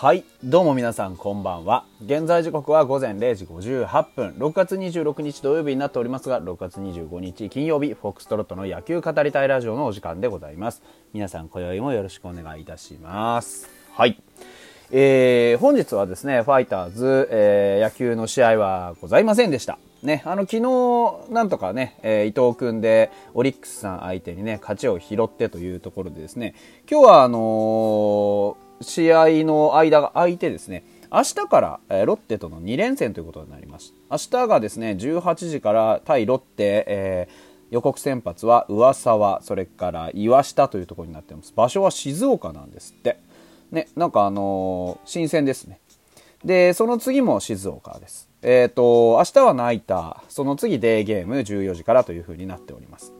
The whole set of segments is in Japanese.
はいどうも皆さんこんばんは。現在時刻は午前0時58分。6月26日土曜日になっておりますが6月25日金曜日フォックストロットの野球語りたいラジオのお時間でございます。皆さん今宵もよろしくお願いいたします。はい。えー、本日はですね、ファイターズ、えー、野球の試合はございませんでした。ね、あの、昨日、なんとかね、えー、伊藤君で、オリックスさん相手にね、勝ちを拾ってというところでですね、今日はあのー、試合の間が空いてですね、明日から、えー、ロッテとの2連戦ということになります。明日がですね、18時から対ロッテ、えー、予告先発は上沢、それから岩下というところになっています。場所は静岡なんですって。ね、なんかあのー、新鮮ですね。で、その次も静岡です。えっ、ー、と、明日はナイター、その次デーゲーム14時からというふうになっております。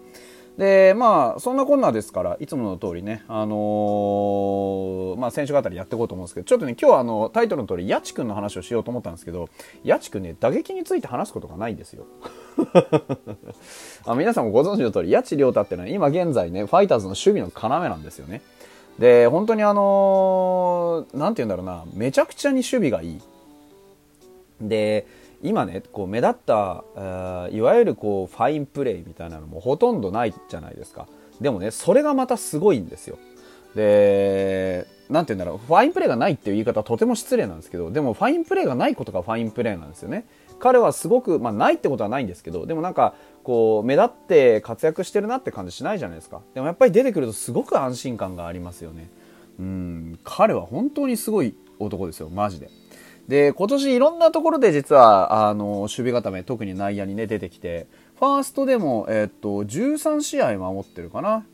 で、まあ、そんなこんなですから、いつもの通りね、あのー、まあ、選手語りやっていこうと思うんですけど、ちょっとね、今日はあの、タイトルの通り、ヤチ君の話をしようと思ったんですけど、ヤチ君ね、打撃について話すことがないんですよ。あ皆さんもご存知の通り、八千亮太ってのは今現在ね、ファイターズの守備の要なんですよね。で、本当にあのー、なんて言うんだろうな、めちゃくちゃに守備がいい。で、今ね、こう目立った、いわゆるこうファインプレーみたいなのもほとんどないじゃないですか。でもね、それがまたすごいんですよ。で、なんて言うんだろう、ファインプレーがないっていう言い方はとても失礼なんですけど、でもファインプレーがないことがファインプレーなんですよね。彼はすごく、まあないってことはないんですけど、でもなんか、こう、目立って活躍してるなって感じしないじゃないですか。でもやっぱり出てくるとすごく安心感がありますよね。うん、彼は本当にすごい男ですよ、マジで。で、今年いろんなところで実は、あの、守備固め、特に内野にね、出てきて、ファーストでも、えっと、13試合守ってるかな？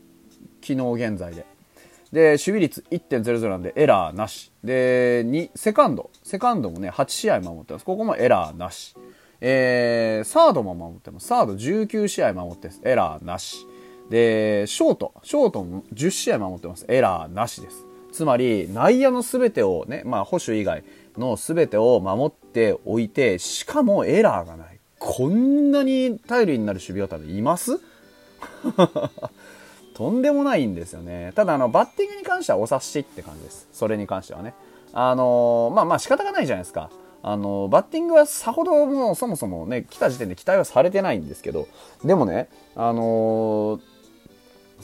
昨日現在で。で、守備率1.00なんでエラーなし。で、2、セカンド。セカンドもね、8試合守ってます。ここもエラーなし。えー、サードも守ってます。サード19試合守ってます。エラーなし。で、ショート。ショートも10試合守ってます。エラーなしです。つまり、内野の全てをね、まあ、保守以外の全てを守っておいて、しかもエラーがない。こんなに頼りになる守備はいます？とんでもないんですよね。ただ、あの、バッティングに関してはお察しって感じです。それに関してはね。あのー、まあまあ仕方がないじゃないですか。あのー、バッティングはさほどもうそもそもね、来た時点で期待はされてないんですけど、でもね、あのー、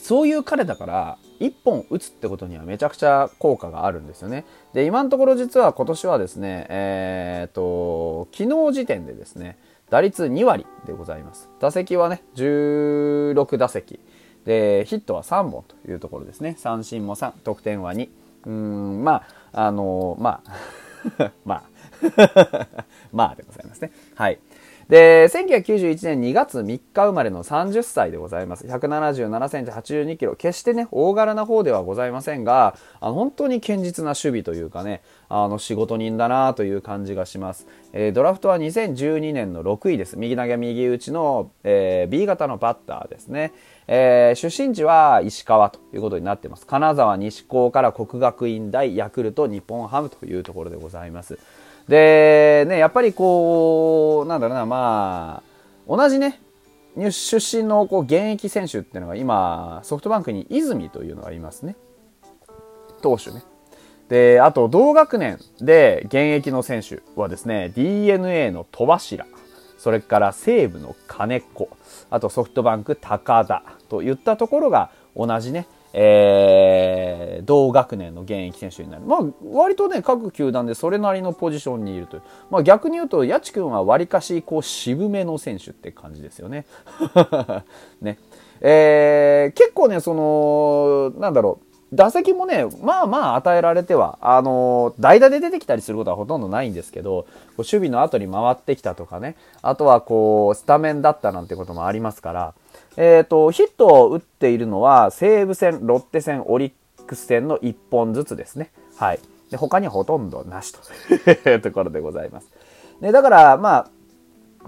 そういう彼だから、1本打つってことにはめちゃくちゃ効果があるんですよね。で、今のところ実は今年はですね、えー、と、昨日時点でですね、打率2割でございます。打席はね、16打席。で、ヒットは3本というところですね。三振も3、得点は2。うん、まあ、あのー、まあ、まあ、まあでございますね。はい。で、1991年2月3日生まれの30歳でございます。177センチ82キロ。決してね、大柄な方ではございませんが、あの本当に堅実な守備というかね、あの仕事人だなという感じがします。えー、ドラフトは2012年の6位です。右投げ右打ちの、えー、B 型のバッターですね。えー、出身地は石川ということになってます。金沢西高から国学院大、ヤクルト、日本ハムというところでございます。で、ね、やっぱりこう、なんだろうな、まあ、同じね、出身のこう現役選手っていうのが今、ソフトバンクに泉というのがいますね。投手ね。で、あと同学年で現役の選手はですね、DNA の戸柱、それから西武の金子、あとソフトバンク高田といったところが同じね、えー、同学年の現役選手になる。まあ、割とね、各球団でそれなりのポジションにいるという。まあ、逆に言うと、八千君は割かし、こう、渋めの選手って感じですよね。ね。えー、結構ね、その、なんだろう。打席もね、まあまあ与えられては、あの、代打で出てきたりすることはほとんどないんですけど、守備の後に回ってきたとかね、あとはこう、スタメンだったなんてこともありますから、えっ、ー、と、ヒットを打っているのは、西武戦、ロッテ戦、オリックス戦の1本ずつですね。はい。で、他にほとんどなしという ところでございます。ね、だから、まあ、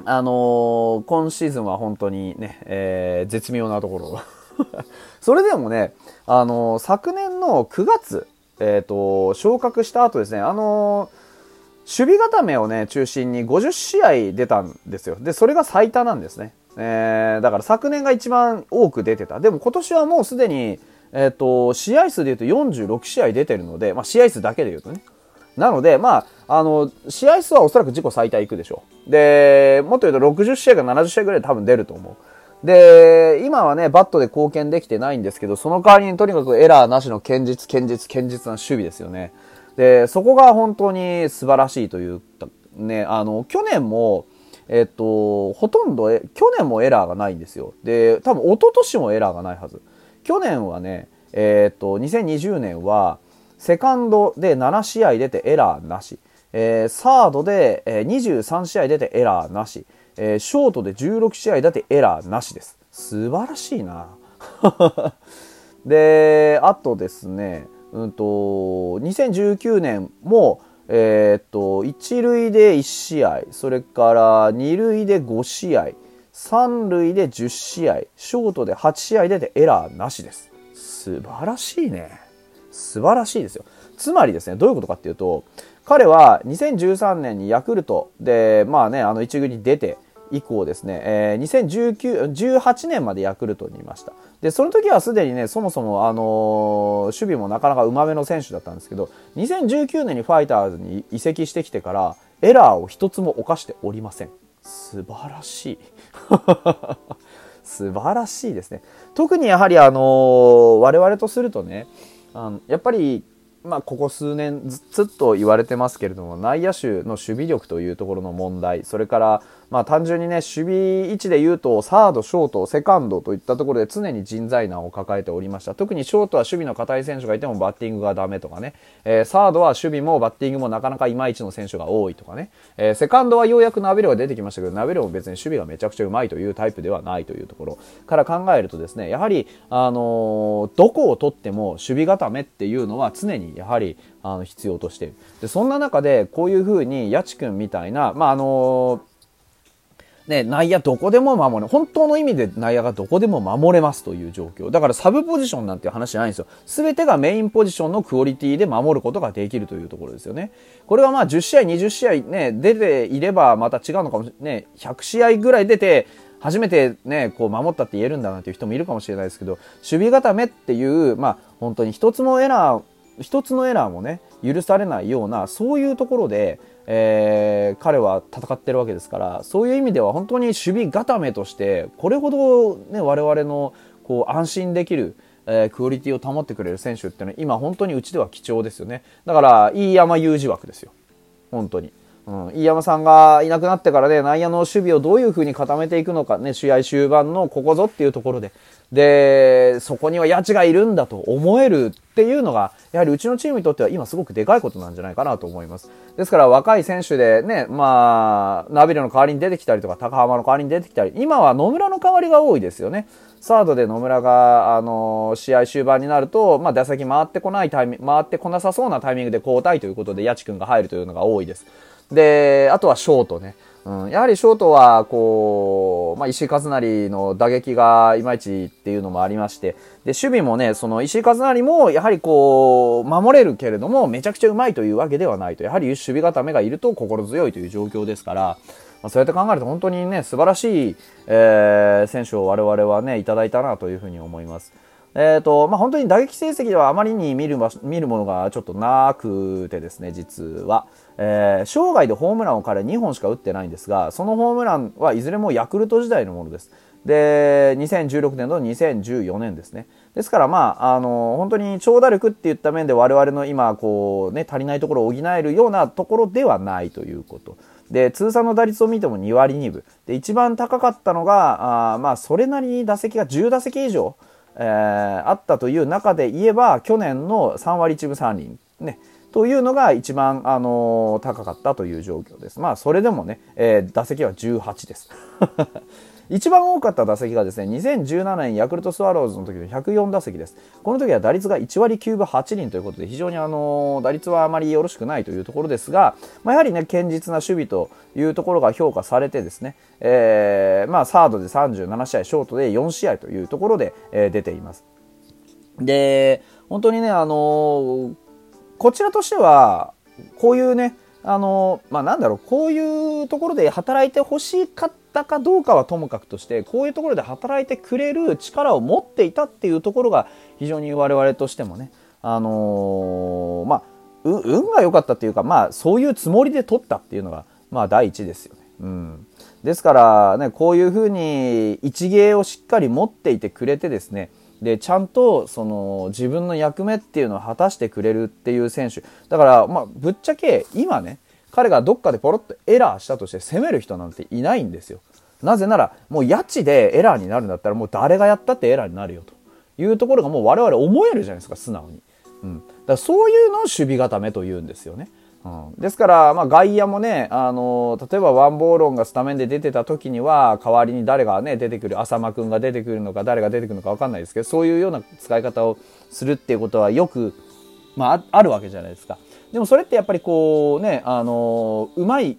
あのー、今シーズンは本当にね、えー、絶妙なところ。それでもね、あのー、昨年の9月、えっ、と、昇格した後ですね、あの守備固めをね、中心に50試合出たんですよ。で、それが最多なんですね。えー、だから昨年が一番多く出てた。でも今年はもうすでに、えっ、ー、と、試合数で言うと46試合出てるので、まあ試合数だけで言うとね。なので、まあ、あの、試合数はおそらく自己最多いくでしょう。で、もっと言うと60試合か70試合ぐらい多分出ると思う。で、今はね、バットで貢献できてないんですけど、その代わりにとにかくエラーなしの堅実、堅実、堅実な守備ですよね。で、そこが本当に素晴らしいという、ね、あの、去年も、えっと、ほとんど、去年もエラーがないんですよ。で、多分一昨年もエラーがないはず。去年はね、えっと、2020年は、セカンドで7試合出てエラーなし。えー、サードで、えー、23試合出てエラーなし。えー、ショートで16試合出てエラーなしです。素晴らしいな。で、あとですね、うんと、2019年も、えー、っと、1塁で1試合、それから2塁で5試合、3塁で10試合、ショートで8試合出てエラーなしです。素晴らしいね。素晴らしいですよ。つまりですね、どういうことかっていうと、彼は2013年にヤクルトで、まあね、あの一軍に出て、以降ですね、えー、2019、18年までヤクルトにいました。で、その時はすでにね、そもそも、あのー、守備もなかなかうまめの選手だったんですけど、2019年にファイターズに移籍してきてから、エラーを一つも犯しておりません。素晴らしい。素晴らしいですね。特にやはりあのー、我々とするとね、あのやっぱりまあ、ここ数年ずっと言われてますけれども内野手の守備力というところの問題それから、まあ、単純にね守備位置で言うとサード、ショート、セカンドといったところで常に人材難を抱えておりました。特にショートは守備の硬い選手がいてもバッティングがダメとかね、えー、サードは守備もバッティングもなかなかいまいちの選手が多いとかね、えー、セカンドはようやくナビロが出てきましたけどナビロも別に守備がめちゃくちゃうまいというタイプではないというところから考えるとですねやはり、あのー、どこを取っても守備固めっていうのは常にやはりあの必要としているでそんな中でこういうふうに八千君みたいな、まああのね、内野どこでも守れ、本当の意味で内野がどこでも守れますという状況。だからサブポジションなんて話じゃないんですよ。すべてがメインポジションのクオリティで守ることができるというところですよね。これはまあ10試合、20試合ね、出ていればまた違うのかもしれない。ね、100試合ぐらい出て、初めてね、こう守ったって言えるんだなっていう人もいるかもしれないですけど、守備固めっていう、まあ本当に一つもエラー、一つのエラーもね、許されないような、そういうところで、えー、彼は戦ってるわけですから、そういう意味では本当に守備固めとして、これほどね、我々のこう安心できる、えー、クオリティを保ってくれる選手っていうのは今本当にうちでは貴重ですよね。だから、飯山雄二枠ですよ。本当に。うん、飯山さんがいなくなってからね、内野の守備をどういう風に固めていくのかね、試合終盤のここぞっていうところで、で、そこには八千がいるんだと思えるっていうのが、やはりうちのチームにとっては今すごくでかいことなんじゃないかなと思います。ですから若い選手でね、まあ、ナビルの代わりに出てきたりとか、高浜の代わりに出てきたり、今は野村の代わりが多いですよね。サードで野村が、あの、試合終盤になると、まあ、打席回ってこないタイミング、回ってこなさそうなタイミングで交代ということで、八千君が入るというのが多いです。で、あとはショートね。うん、やはりショートは、こう、まあ、石井和成の打撃がいまいちっていうのもありまして、で、守備もね、その石井和成も、やはりこう、守れるけれども、めちゃくちゃうまいというわけではないと。やはり守備固めがいると心強いという状況ですから、まあ、そうやって考えると本当にね、素晴らしい、えー、選手を我々はね、いただいたなというふうに思います。えっ、ー、と、まあ、本当に打撃成績ではあまりに見る見るものがちょっとなくてですね、実は。えー、生涯でホームランを彼2本しか打ってないんですが、そのホームランはいずれもヤクルト時代のものです。で、2016年と2014年ですね。ですから、まあ、あの、本当に長打力っていった面で我々の今、こう、ね、足りないところを補えるようなところではないということ。で、通算の打率を見ても2割2分。で、一番高かったのが、あまあ、それなりに打席が10打席以上、えー、あったという中で言えば、去年の3割1分3厘、ね、というのが一番、あのー、高かったという状況です。まあ、それでもね、えー、打席は18です。一番多かった打席がですね、2017年ヤクルトスワローズの時の104打席です。この時は打率が1割9分8厘ということで、非常にあの打率はあまりよろしくないというところですが、まあ、やはりね、堅実な守備というところが評価されてですね、えー、まあ、サードで37試合、ショートで4試合というところで、えー、出ています。で、本当にね、あのー、こちらとしては、こういうね、あのまあ、なんだろう、こういうところで働いてほしかったたかどうかはともかくとして、こういうところで働いてくれる力を持っていたっていうところが、非常に我々としてもね、あのー、まあ、運が良かったっていうか、まあ、そういうつもりで取ったっていうのが、まあ、第一ですよね。うん。ですからね、こういうふうに一芸をしっかり持っていてくれてですね、で、ちゃんと、その、自分の役目っていうのを果たしてくれるっていう選手。だから、まあ、ぶっちゃけ、今ね、彼がどっかでポロッとエラーしたとして攻める人なんていないんですよ。なぜなら、もう家賃でエラーになるんだったら、もう誰がやったってエラーになるよというところがもう我々思えるじゃないですか、素直に。うん。だからそういうのを守備固めというんですよね。うん、ですから、まあ、外野もね、あの例えばワンボーロンがスタメンで出てた時には、代わりに誰がね、出てくる、浅間君が出てくるのか、誰が出てくるのか分かんないですけど、そういうような使い方をするっていうことはよく、まあ、あるわけじゃないですか。でもそれってやっぱりこうね、あのうまい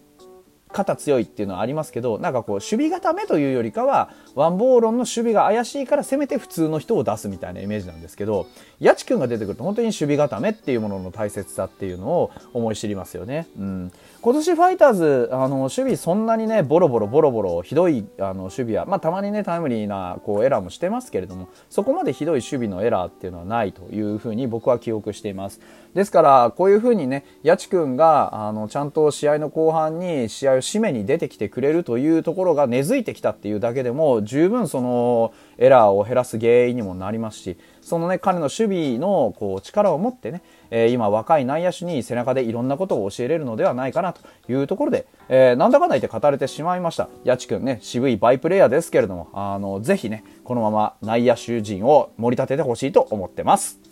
肩強いっていうのはありますけどなんかこう守備固めというよりかはワンボーロンの守備が怪しいからせめて普通の人を出すみたいなイメージなんですけど八千君が出てくると本当に守備固めっていうものの大切さっていうのを思い知りますよね。うん、今年ファイターズあの守備そんなにねボロボロボロボロひどいあの守備は、まあ、たまにねタイムリーなこうエラーもしてますけれどもそこまでひどい守備のエラーっていうのはないというふうに僕は記憶しています。ですからこういうふうにね八千君があのちゃんと試合の後半に試合を締めに出てきてくれるというところが根付いてきたっていうだけでも十分そのエラーを減らす原因にもなりますしそのね彼の守備のこう力を持ってね、えー、今若い内野手に背中でいろんなことを教えれるのではないかなというところで、えー、なんだかんだ言って語れてしまいました。八千君ね渋いバイプレーヤーですけれどもあのぜひねこのまま内野手陣を盛り立ててほしいと思ってます。